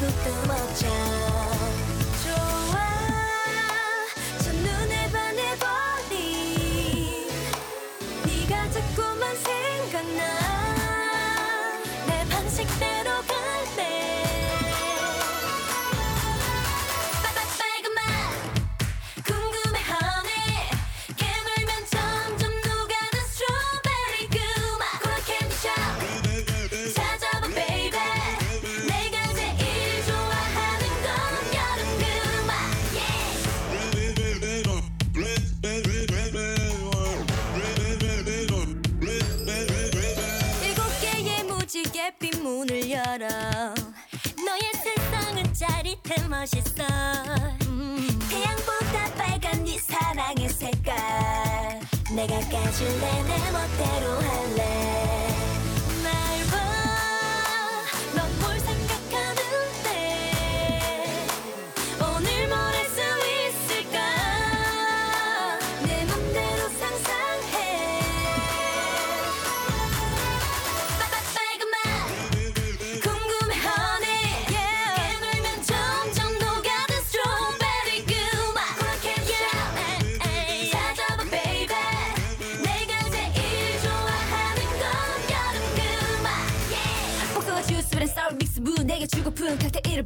く曇っちゃう 그렇게 멋있어 음. 태양보다 빨간 네 사랑의 색깔 내가 까줄래 내 멋대로 할래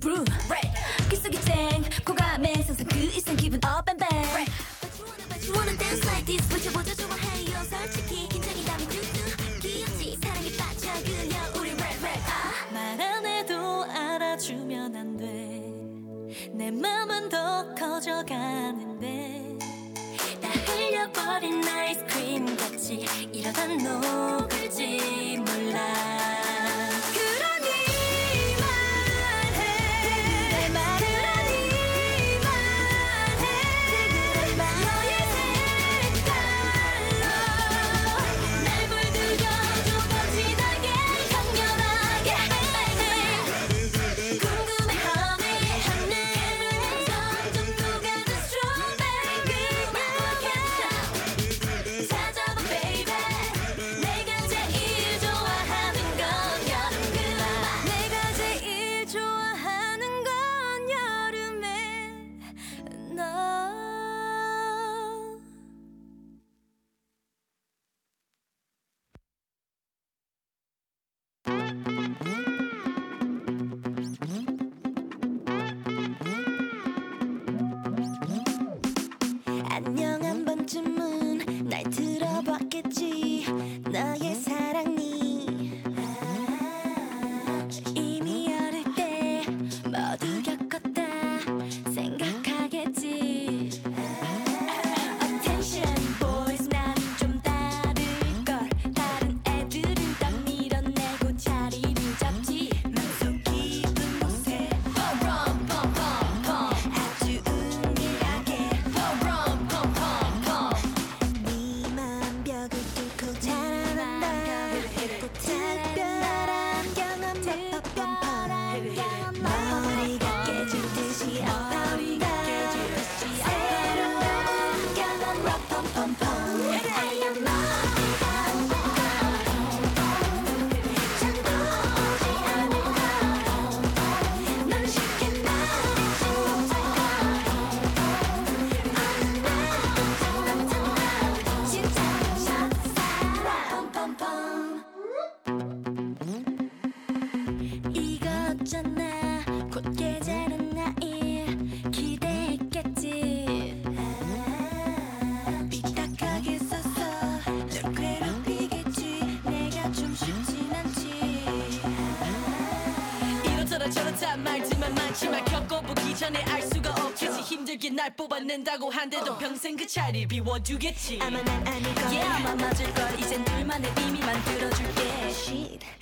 blue red 귓속이 쨍 고감에 상상 그 이상 기분 up and back. Red But you wanna but you wanna dance like this. 붙여보자 좋아해요? 솔직히 긴장이 담이 뚜뚜 귀엽지? 사랑에 빠져 그녀 우리 red red 아. 말안 해도 알아주면 안돼내 맘은 더 커져가는데. 다 흘려버린 날. 낸다고 한데도 어. 평생 그 자리 비워두겠지. 아마 난 아닐 거야 아마 맞을 걸. 이젠 둘만의 비밀 만들어줄게. Shit.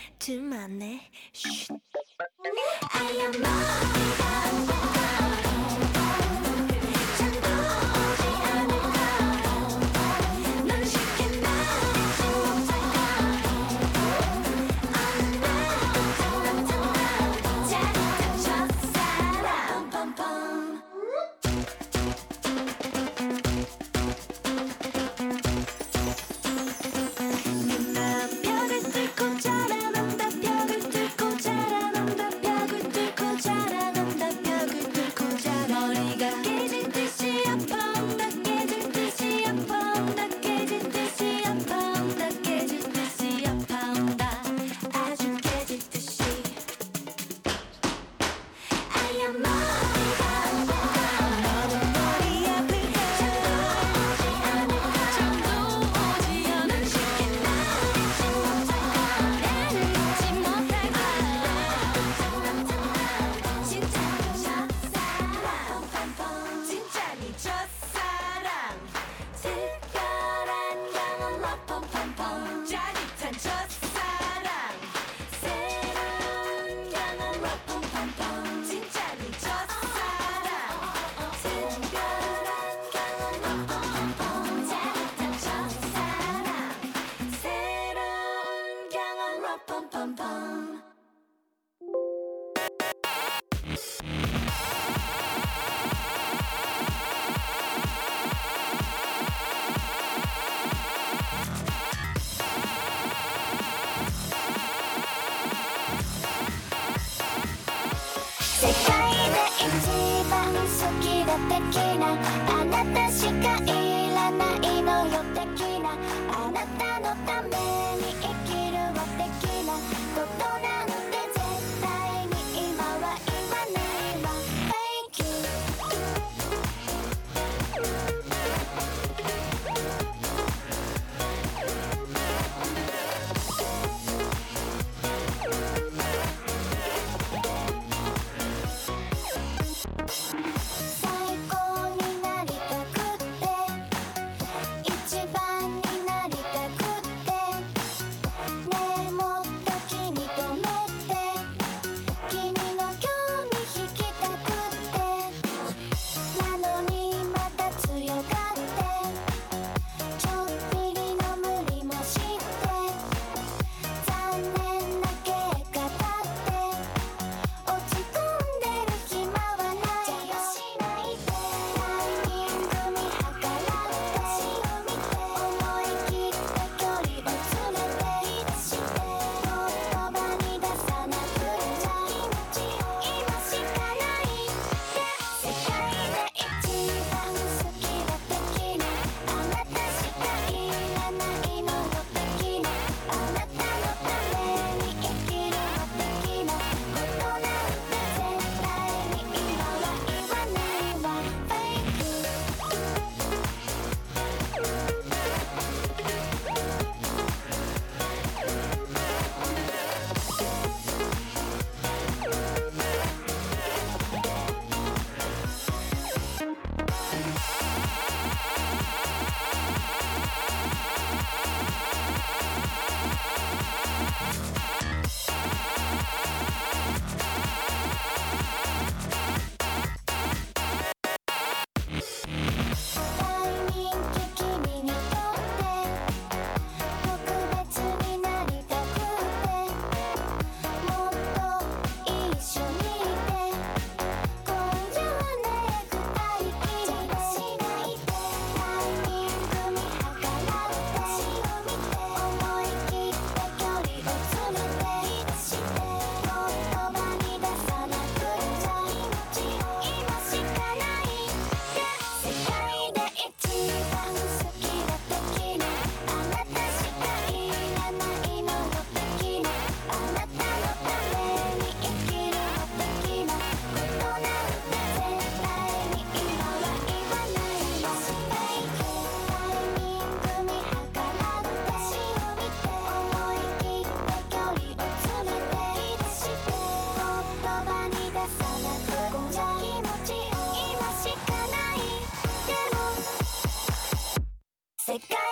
世界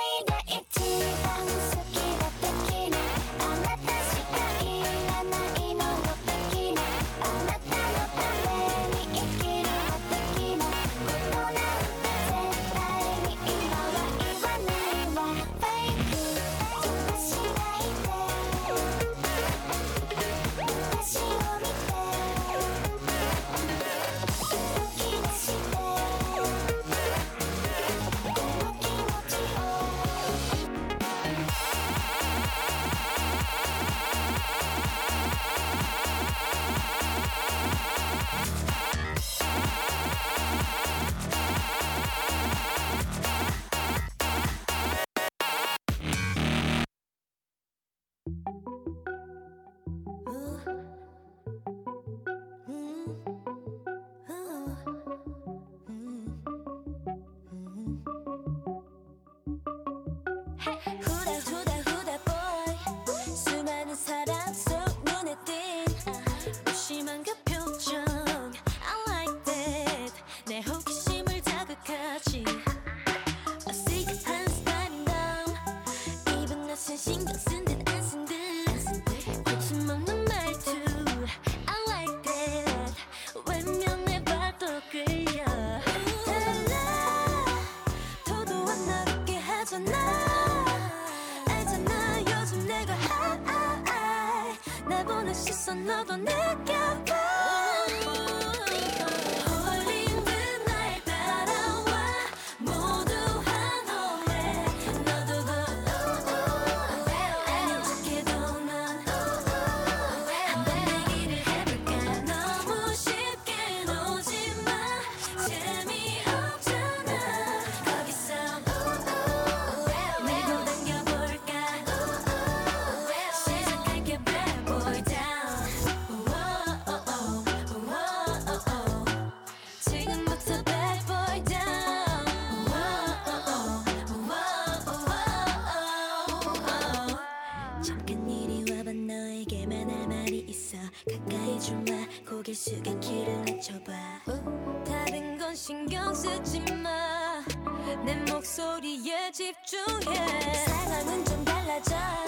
집중해. 사람은 좀 달라져.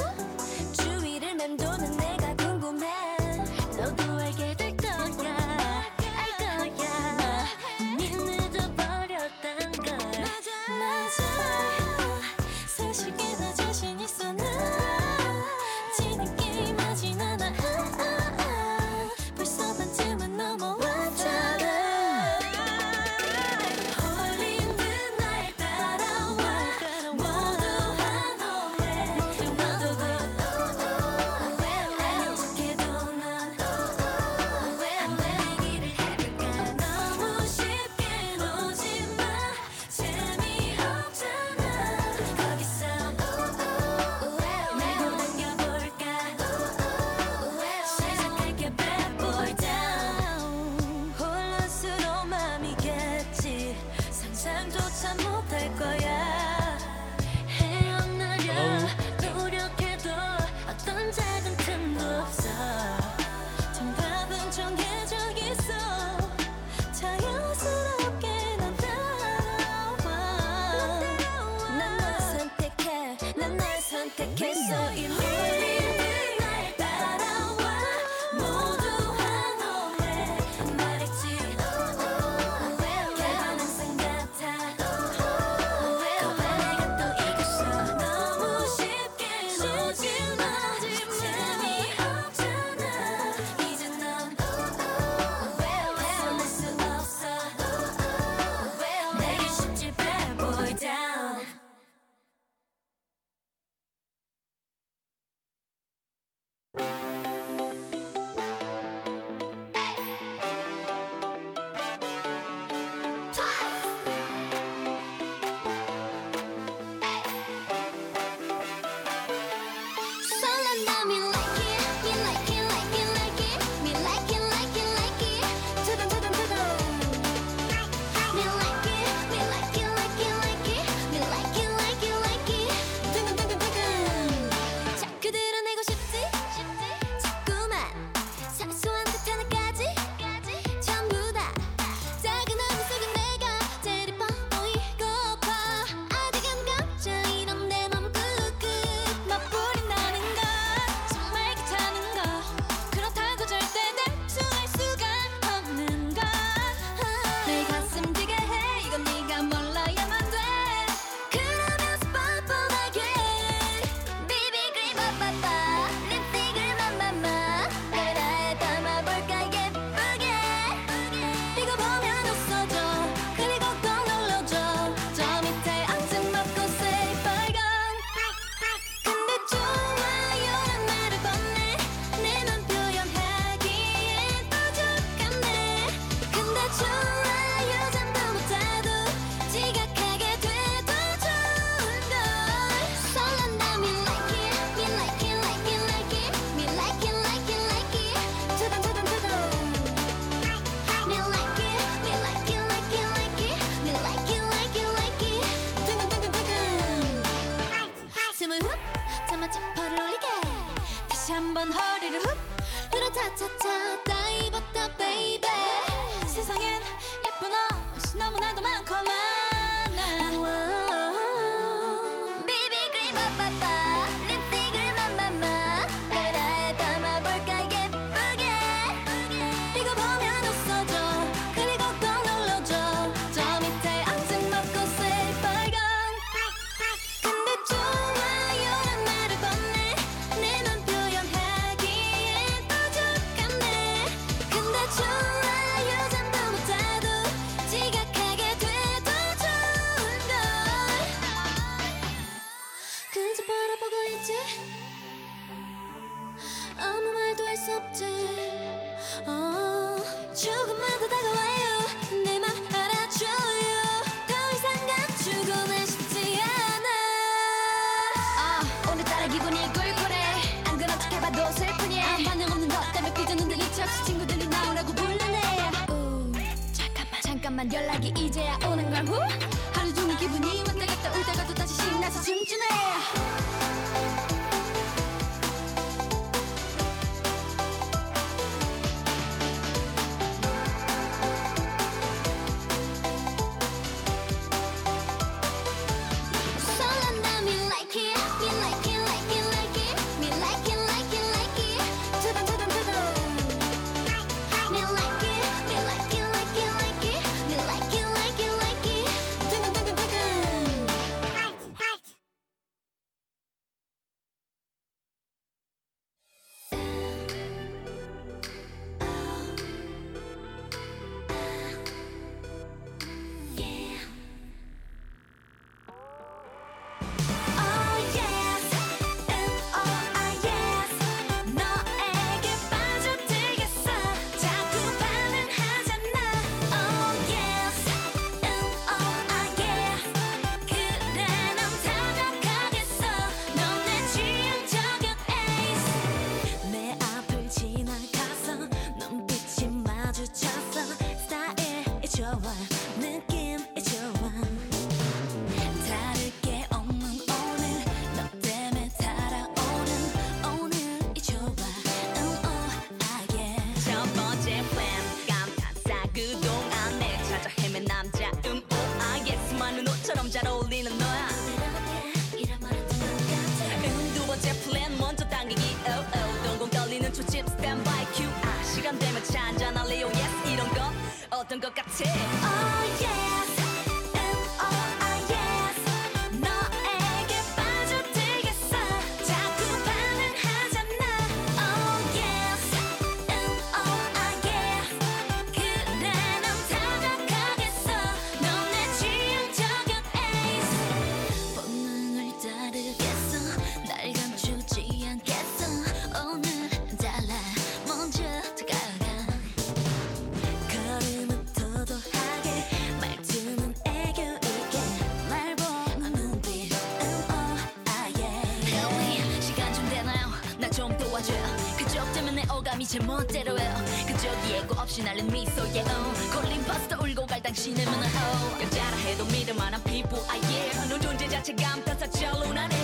당신은 문화호. 여자라 해도 믿을 만한 피부 아예 넌 존재 자체가 감탄사처럼 나네.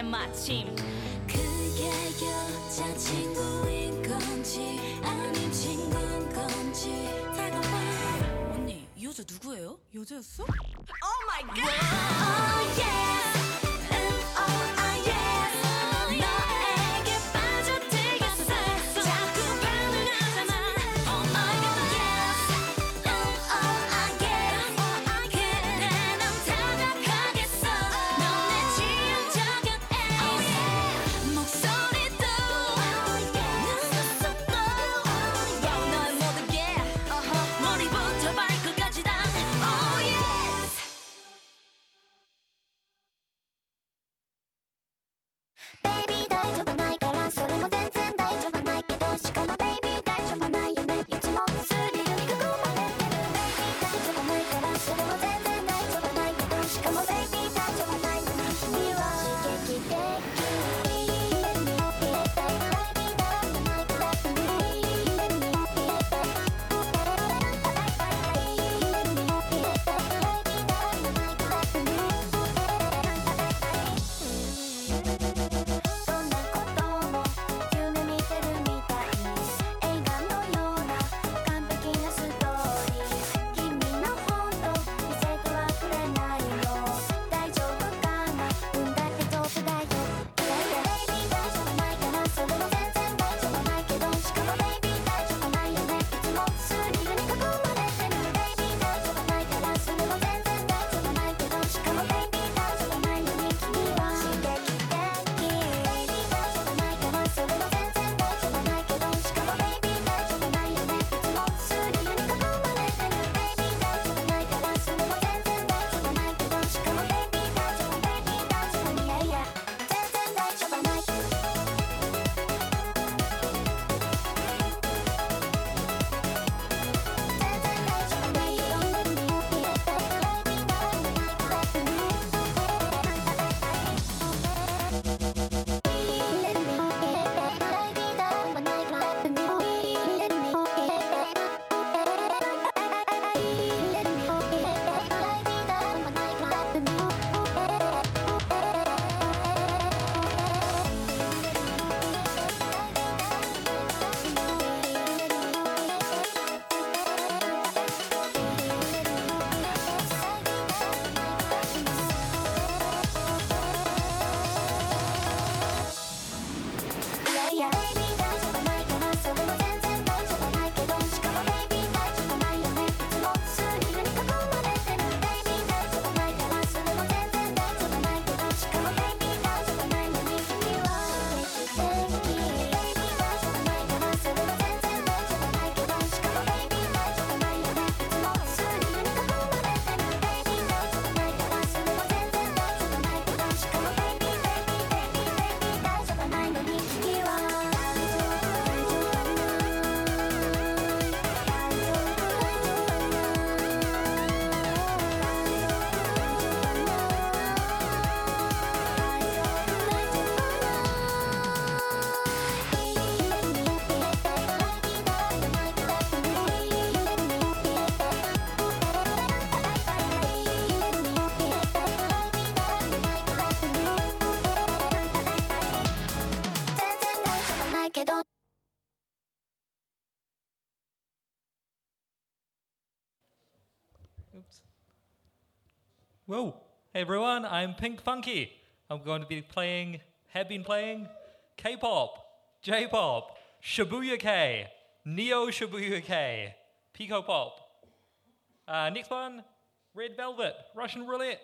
때 마침 그게 여자친구인 건지 아닌 친구인 건지 다가와 언니 이 여자 누구예요? 여자였어? Oh my god! Oh yeah! Everyone, I'm Pink Funky. I'm going to be playing, have been playing K pop, J pop, Shibuya K, Neo Shibuya K, Pico Pop. Uh, next one Red Velvet, Russian Roulette.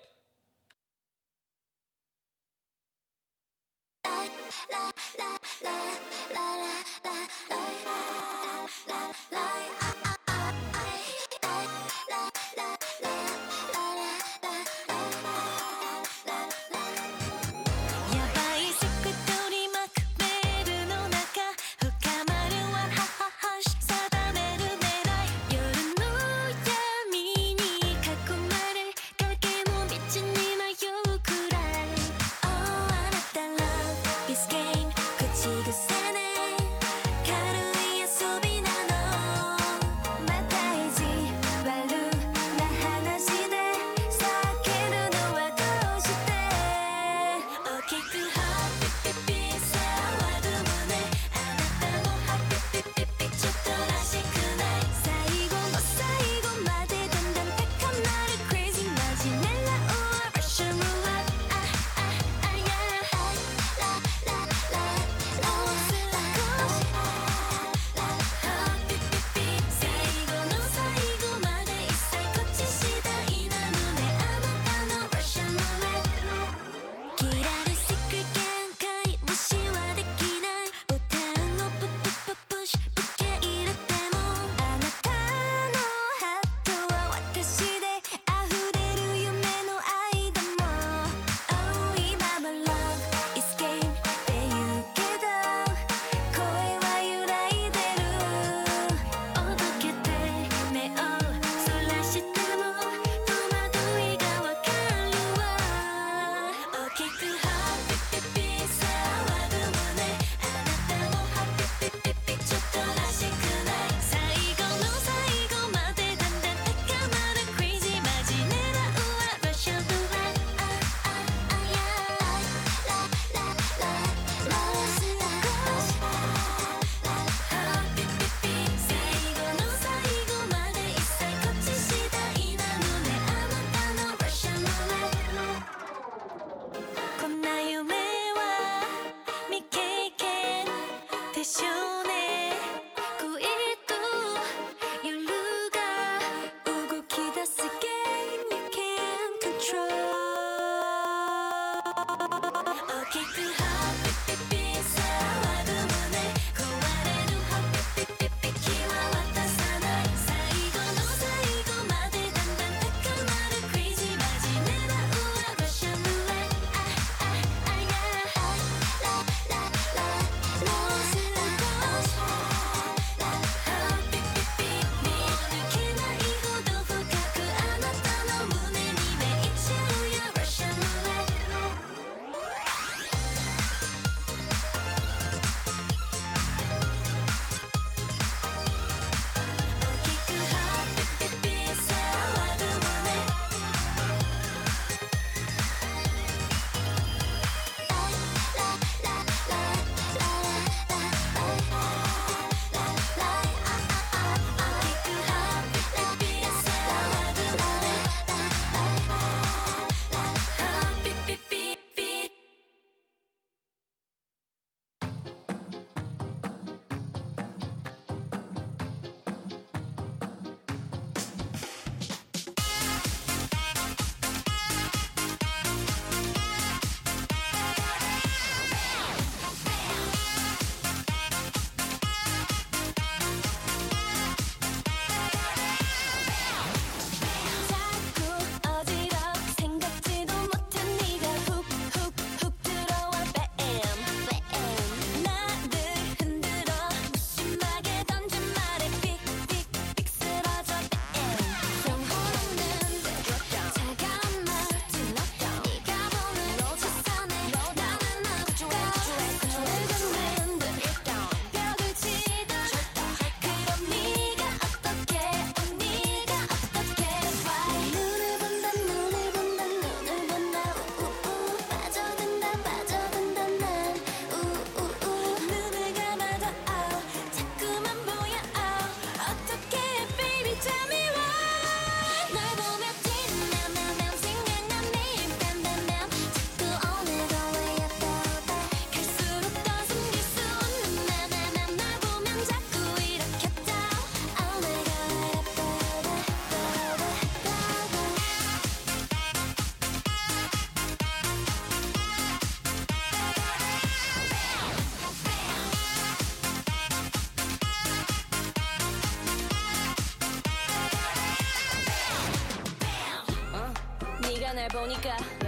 날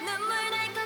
눈물 날 것.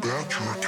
That you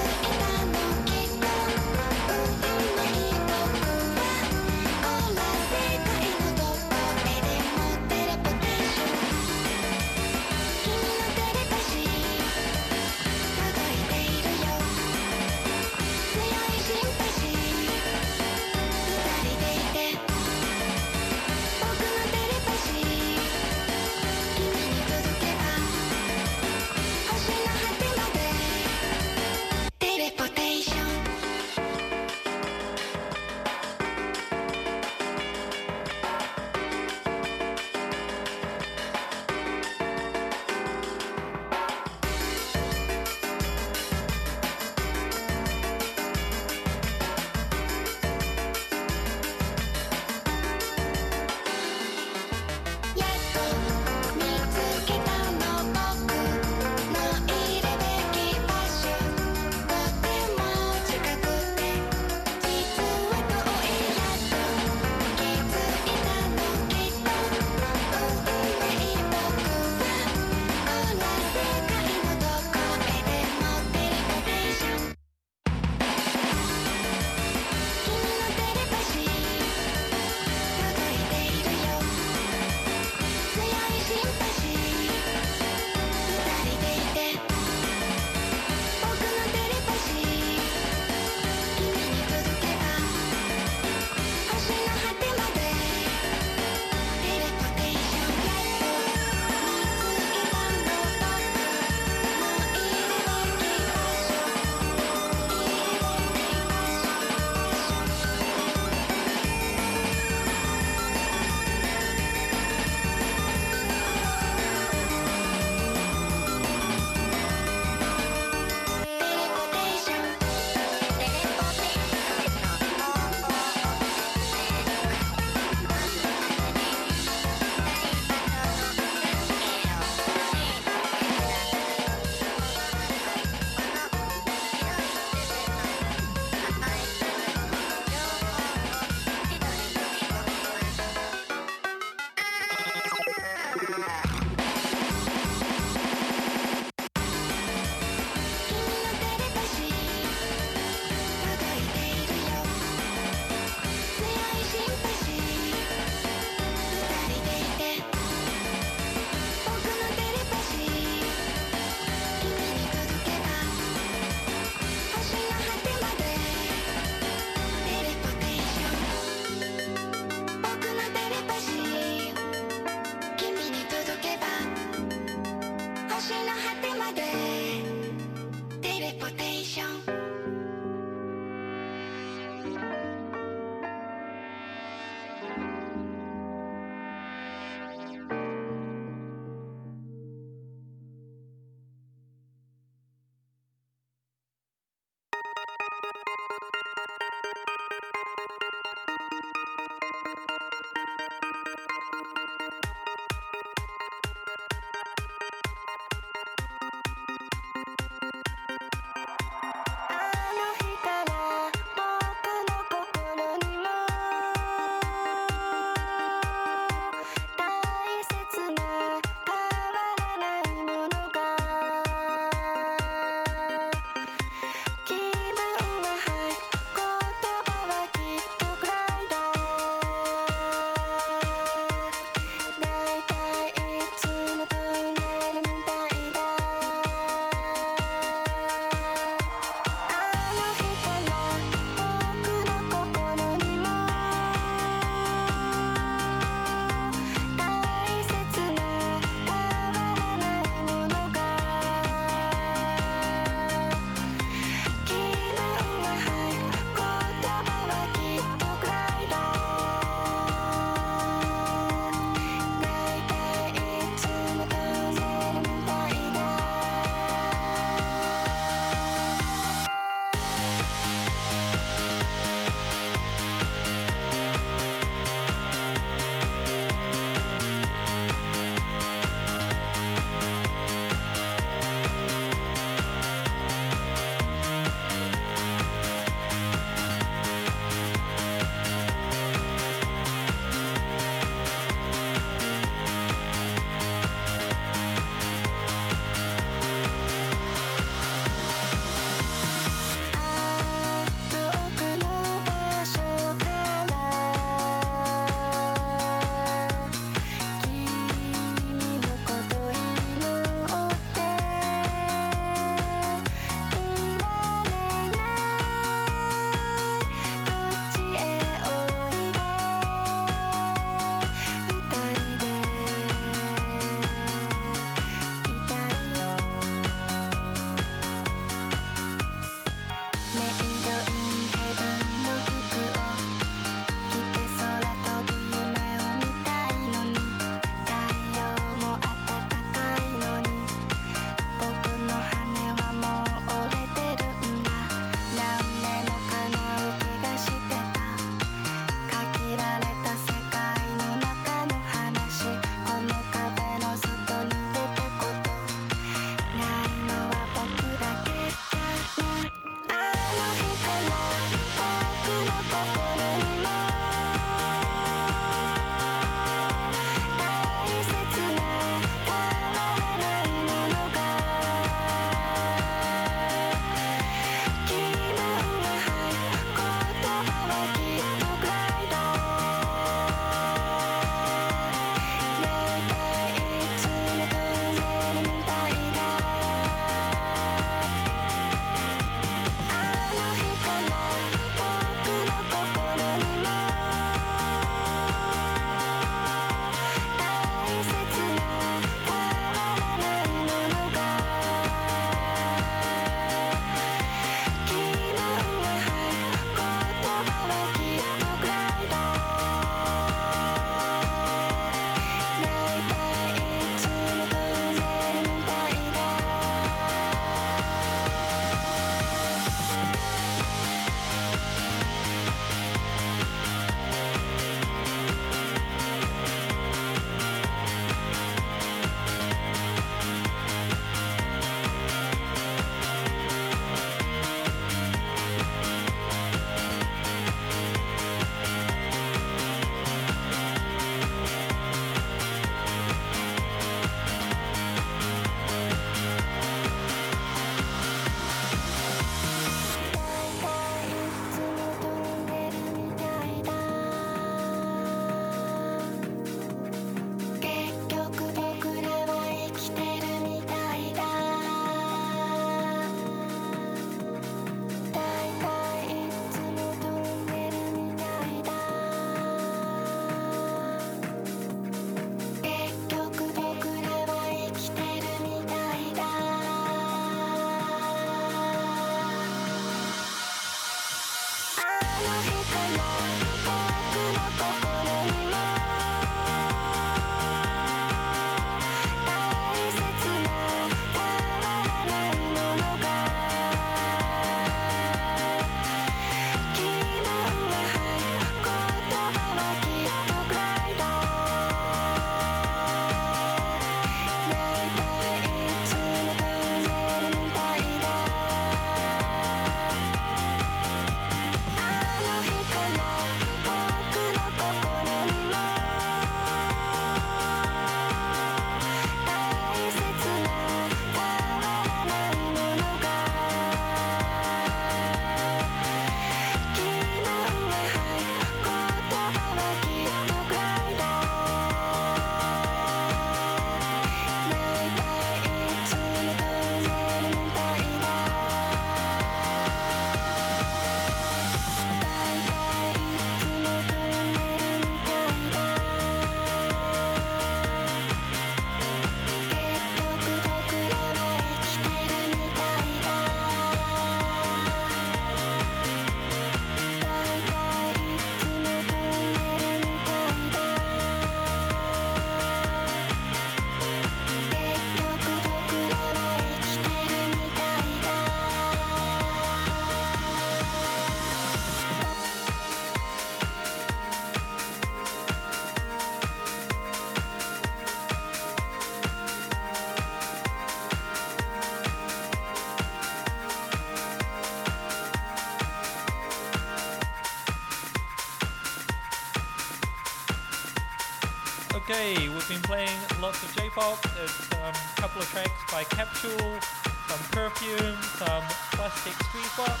We've been playing lots of J-pop. There's um, a couple of tracks by Capsule, some Perfume, some Plastic Street Box.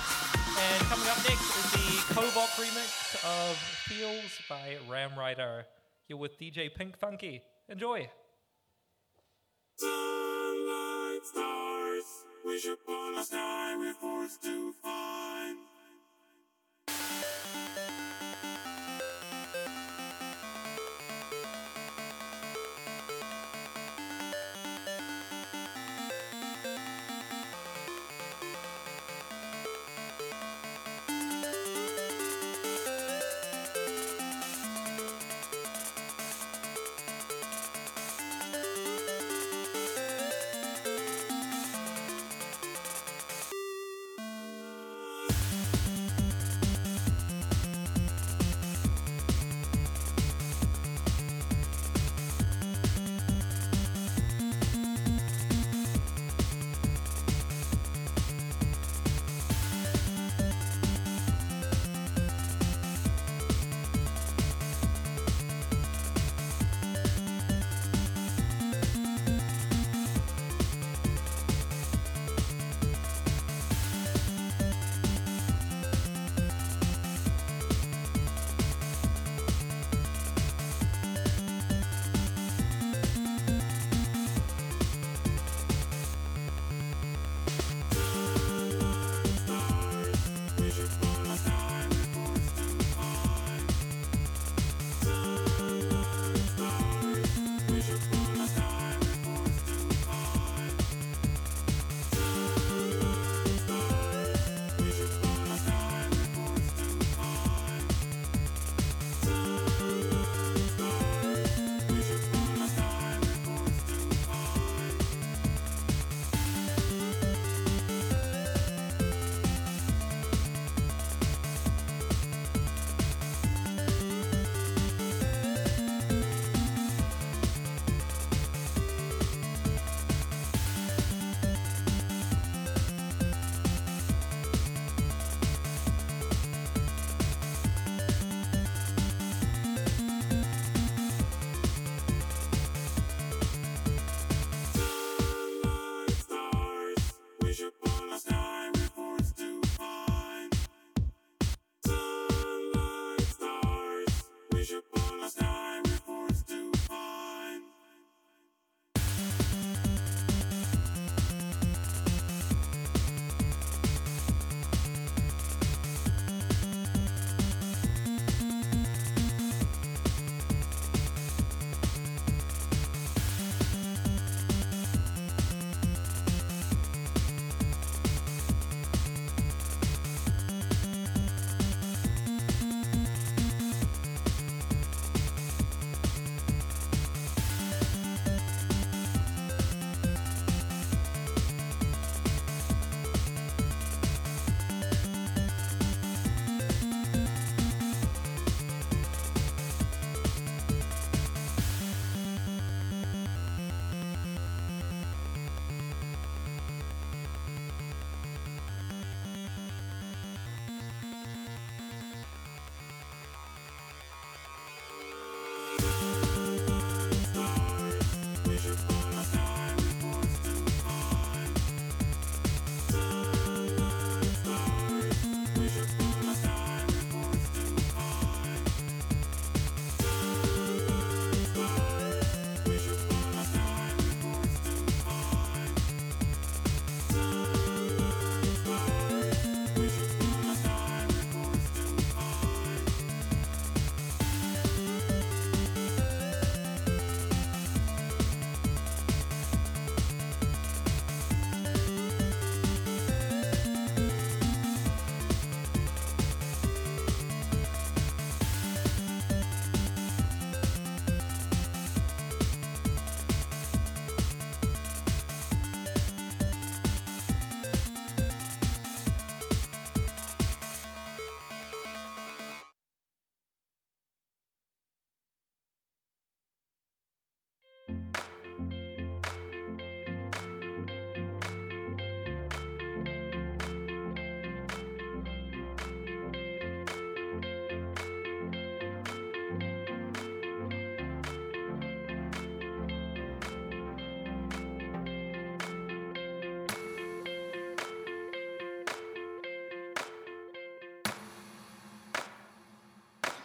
And coming up next is the Kobok remix of Feels by Ram Rider. You're with DJ Pink Funky. Enjoy! Sunlight stars, wish upon a we're forced to find.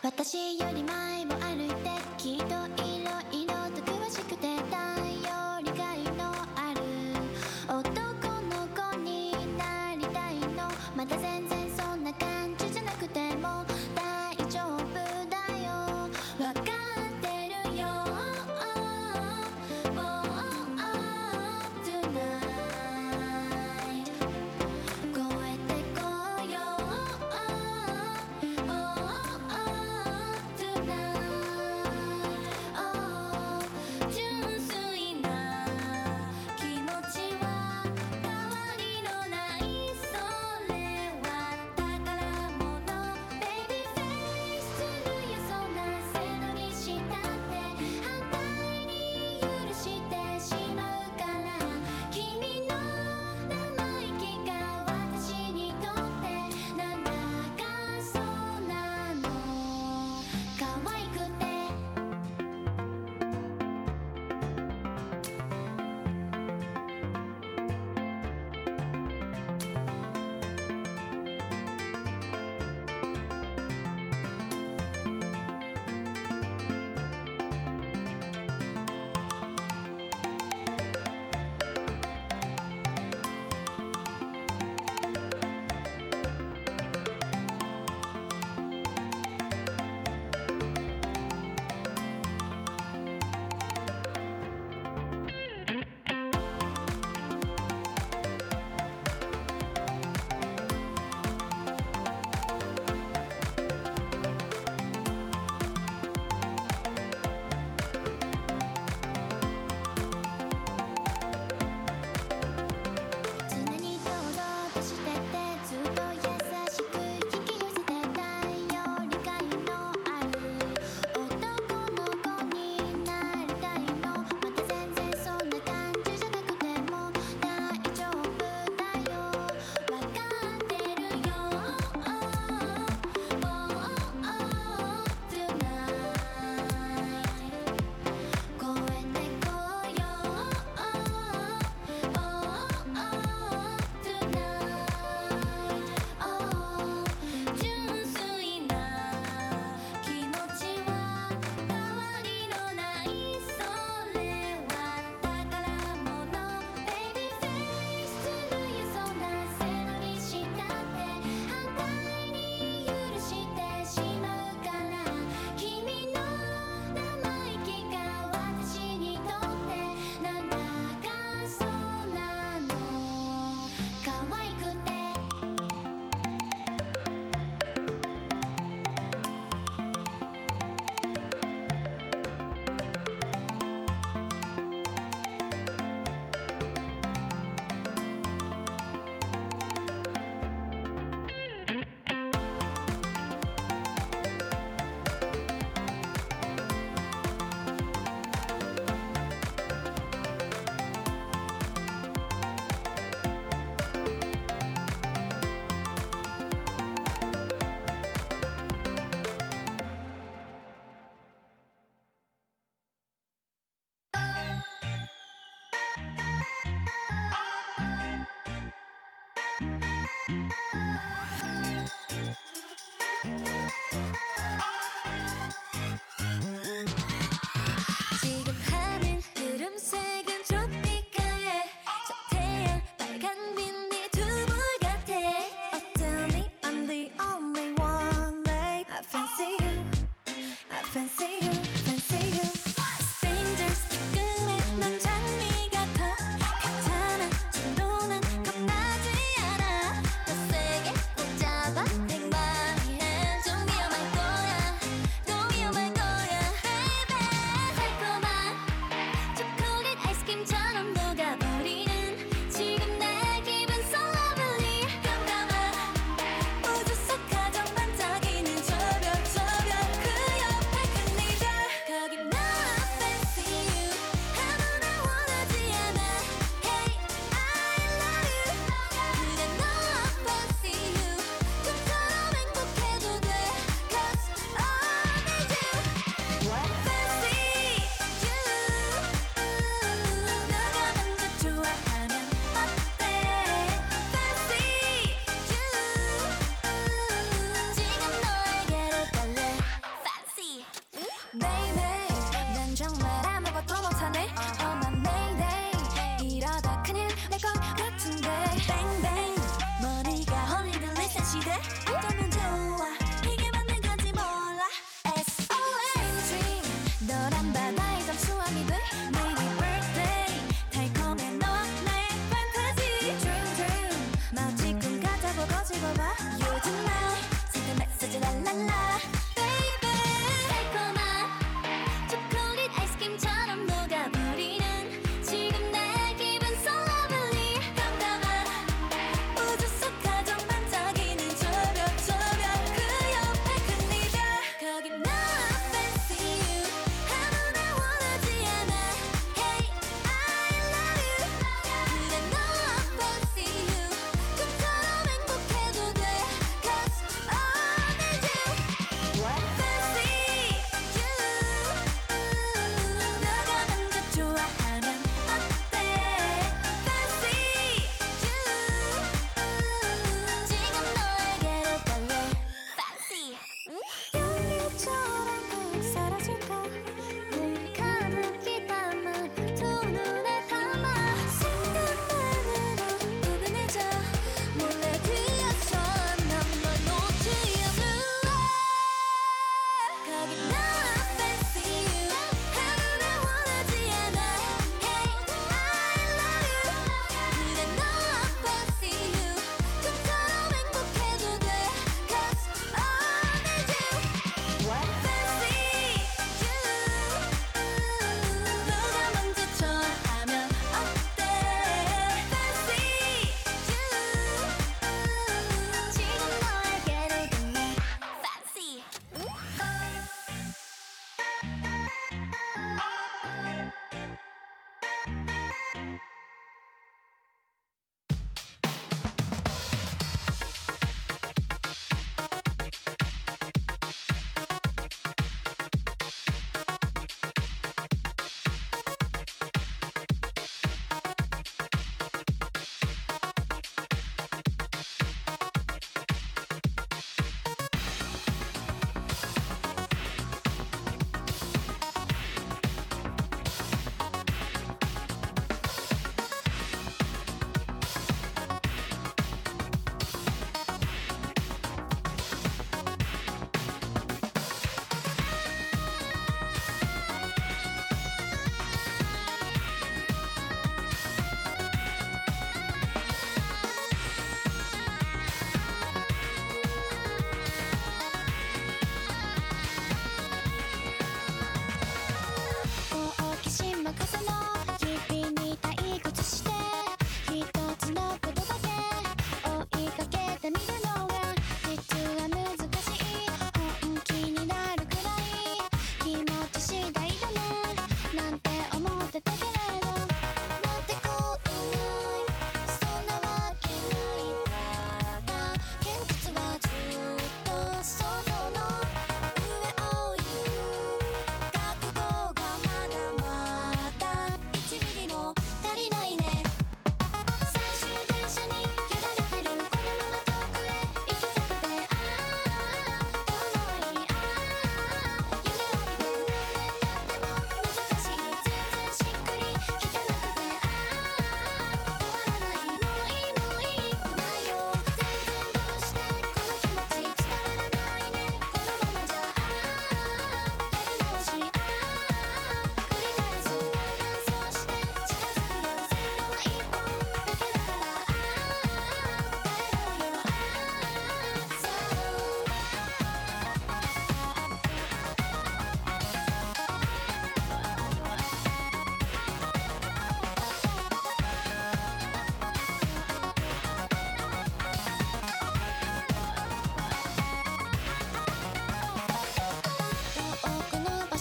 私より前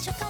場所から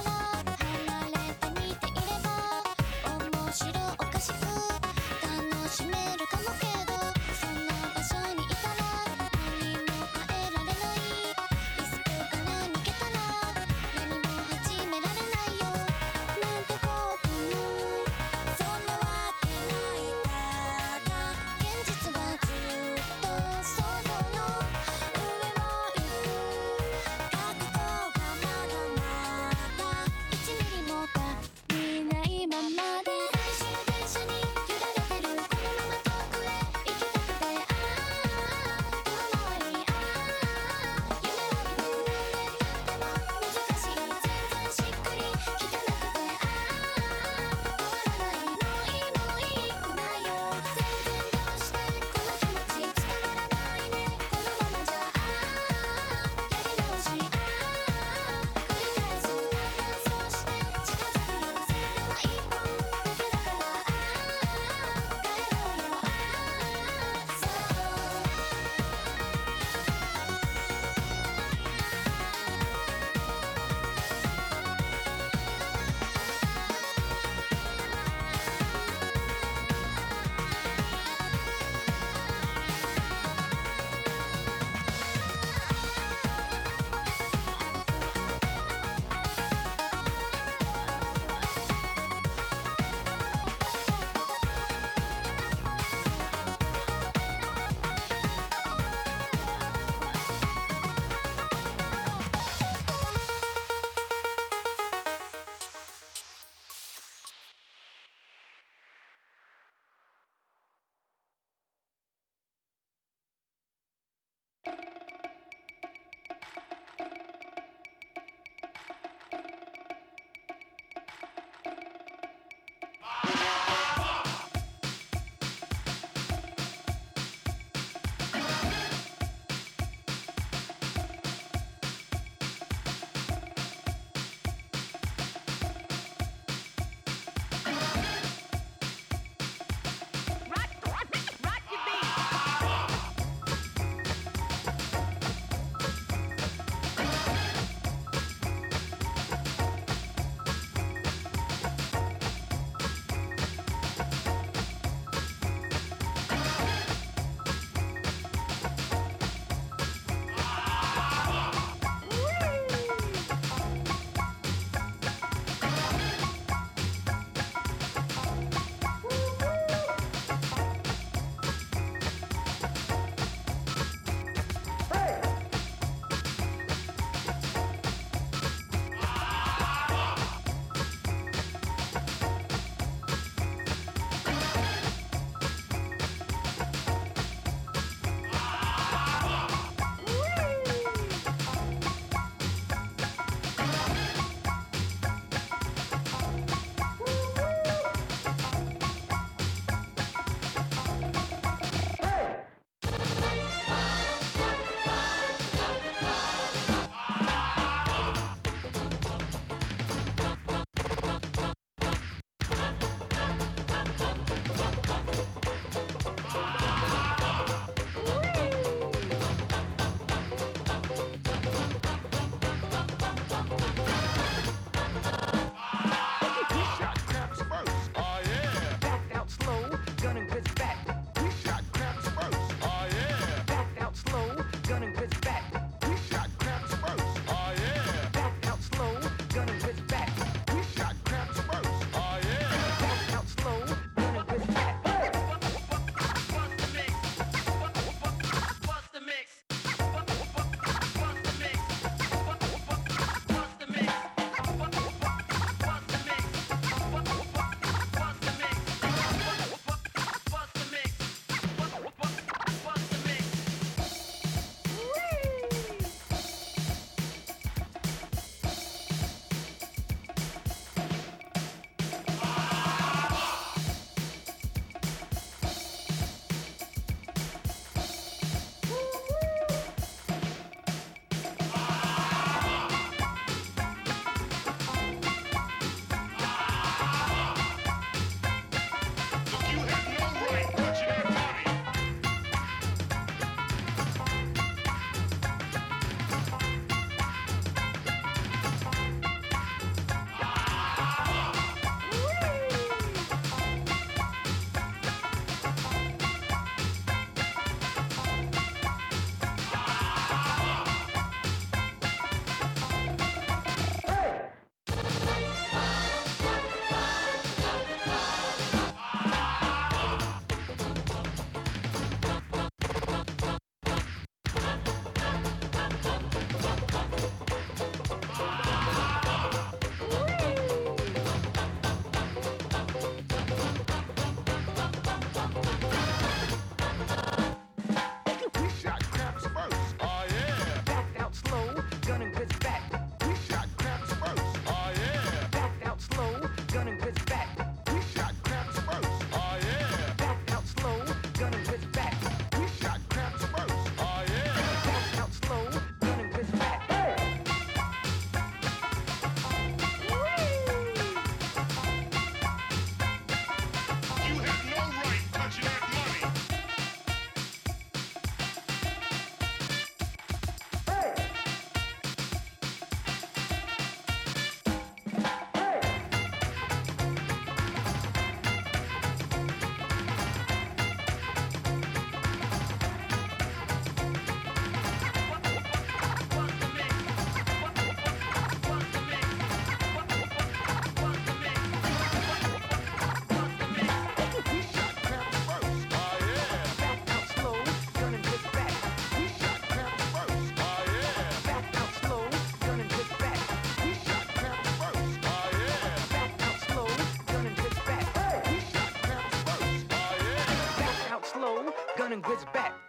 turning whiz back.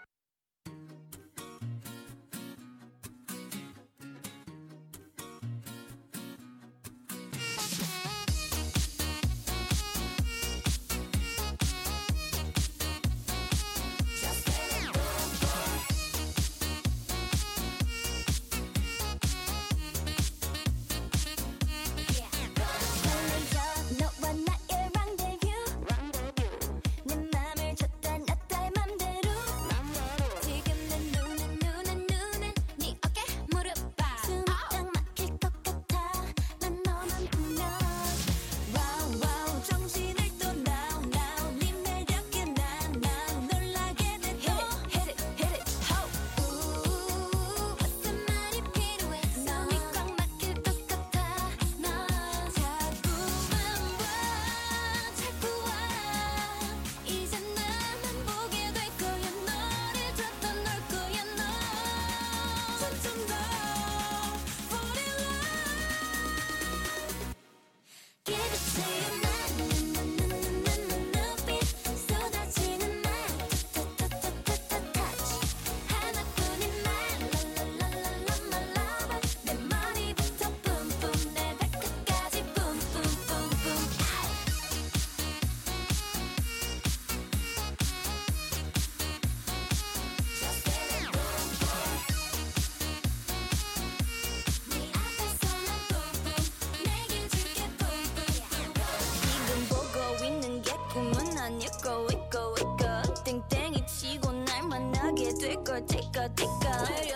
만나게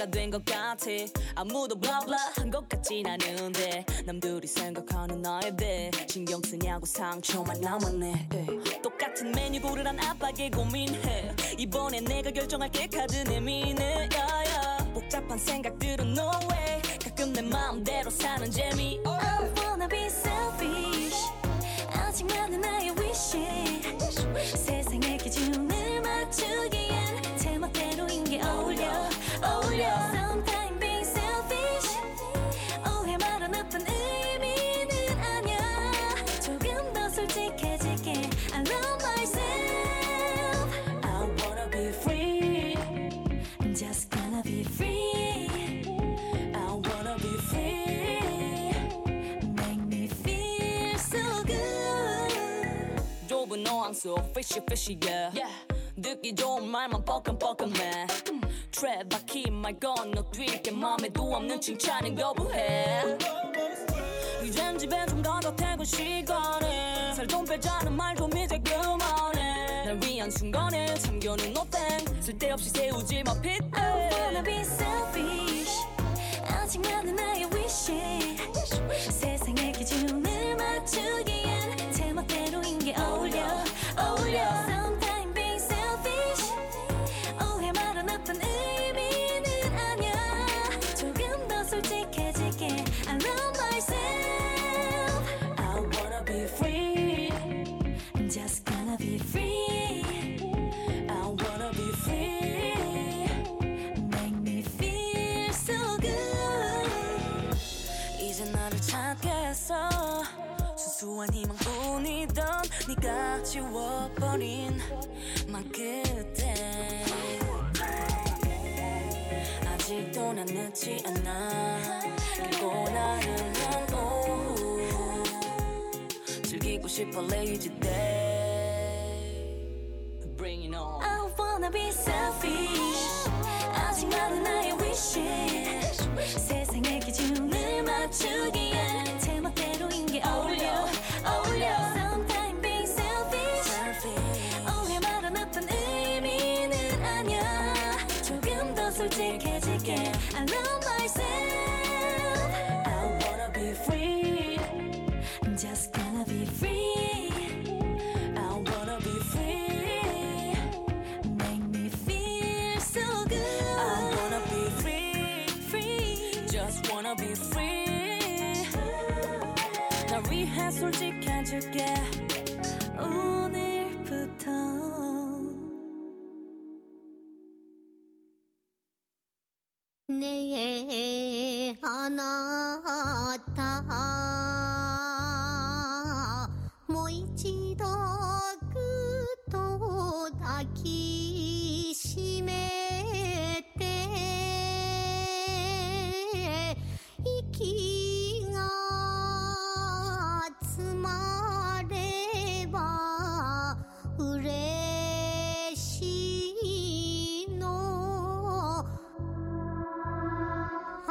화가 된 것 같아. 아무도 블라블라 한 것 같진 않은데 남들이 생각하는 나에 대해 신경 쓰냐고 상처만 남았네. 에이. 똑같은 메뉴 고르란 압박에 고민해. 이번엔 내가 결정할게. 카드 내미네 야 속 fishy fishy yeah, 듣기 좋은 말만 뻐끔뻐끔해. 트랩 바퀴 말 건너뛸게 맘에도 없는 칭찬은 거부해. 이젠 집에 좀 가도 퇴근 시간에. 살좀 빼자는 말좀 이제 그만해. 날 위한 순간에 참겨는 노땡 쓸데없이 세우지 마 핏. I wanna be selfish. 아직 많은 나의 wish 순수한 희망뿐이던 네가 지워버린 맘 끝에 아직도 난 늦지 않아. 그리고 나를 난 오후 즐기고 싶어 lazy day. Bring it on. I wanna be selfish. 아직 많은 나의 wish 세상의 기준을 맞추기 내 아나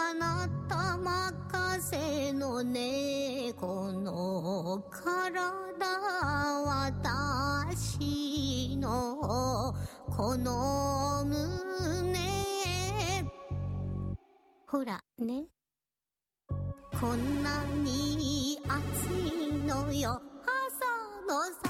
あなた任せの猫の体私のこの胸。ほらね。こんなに暑いのよ。朝のさ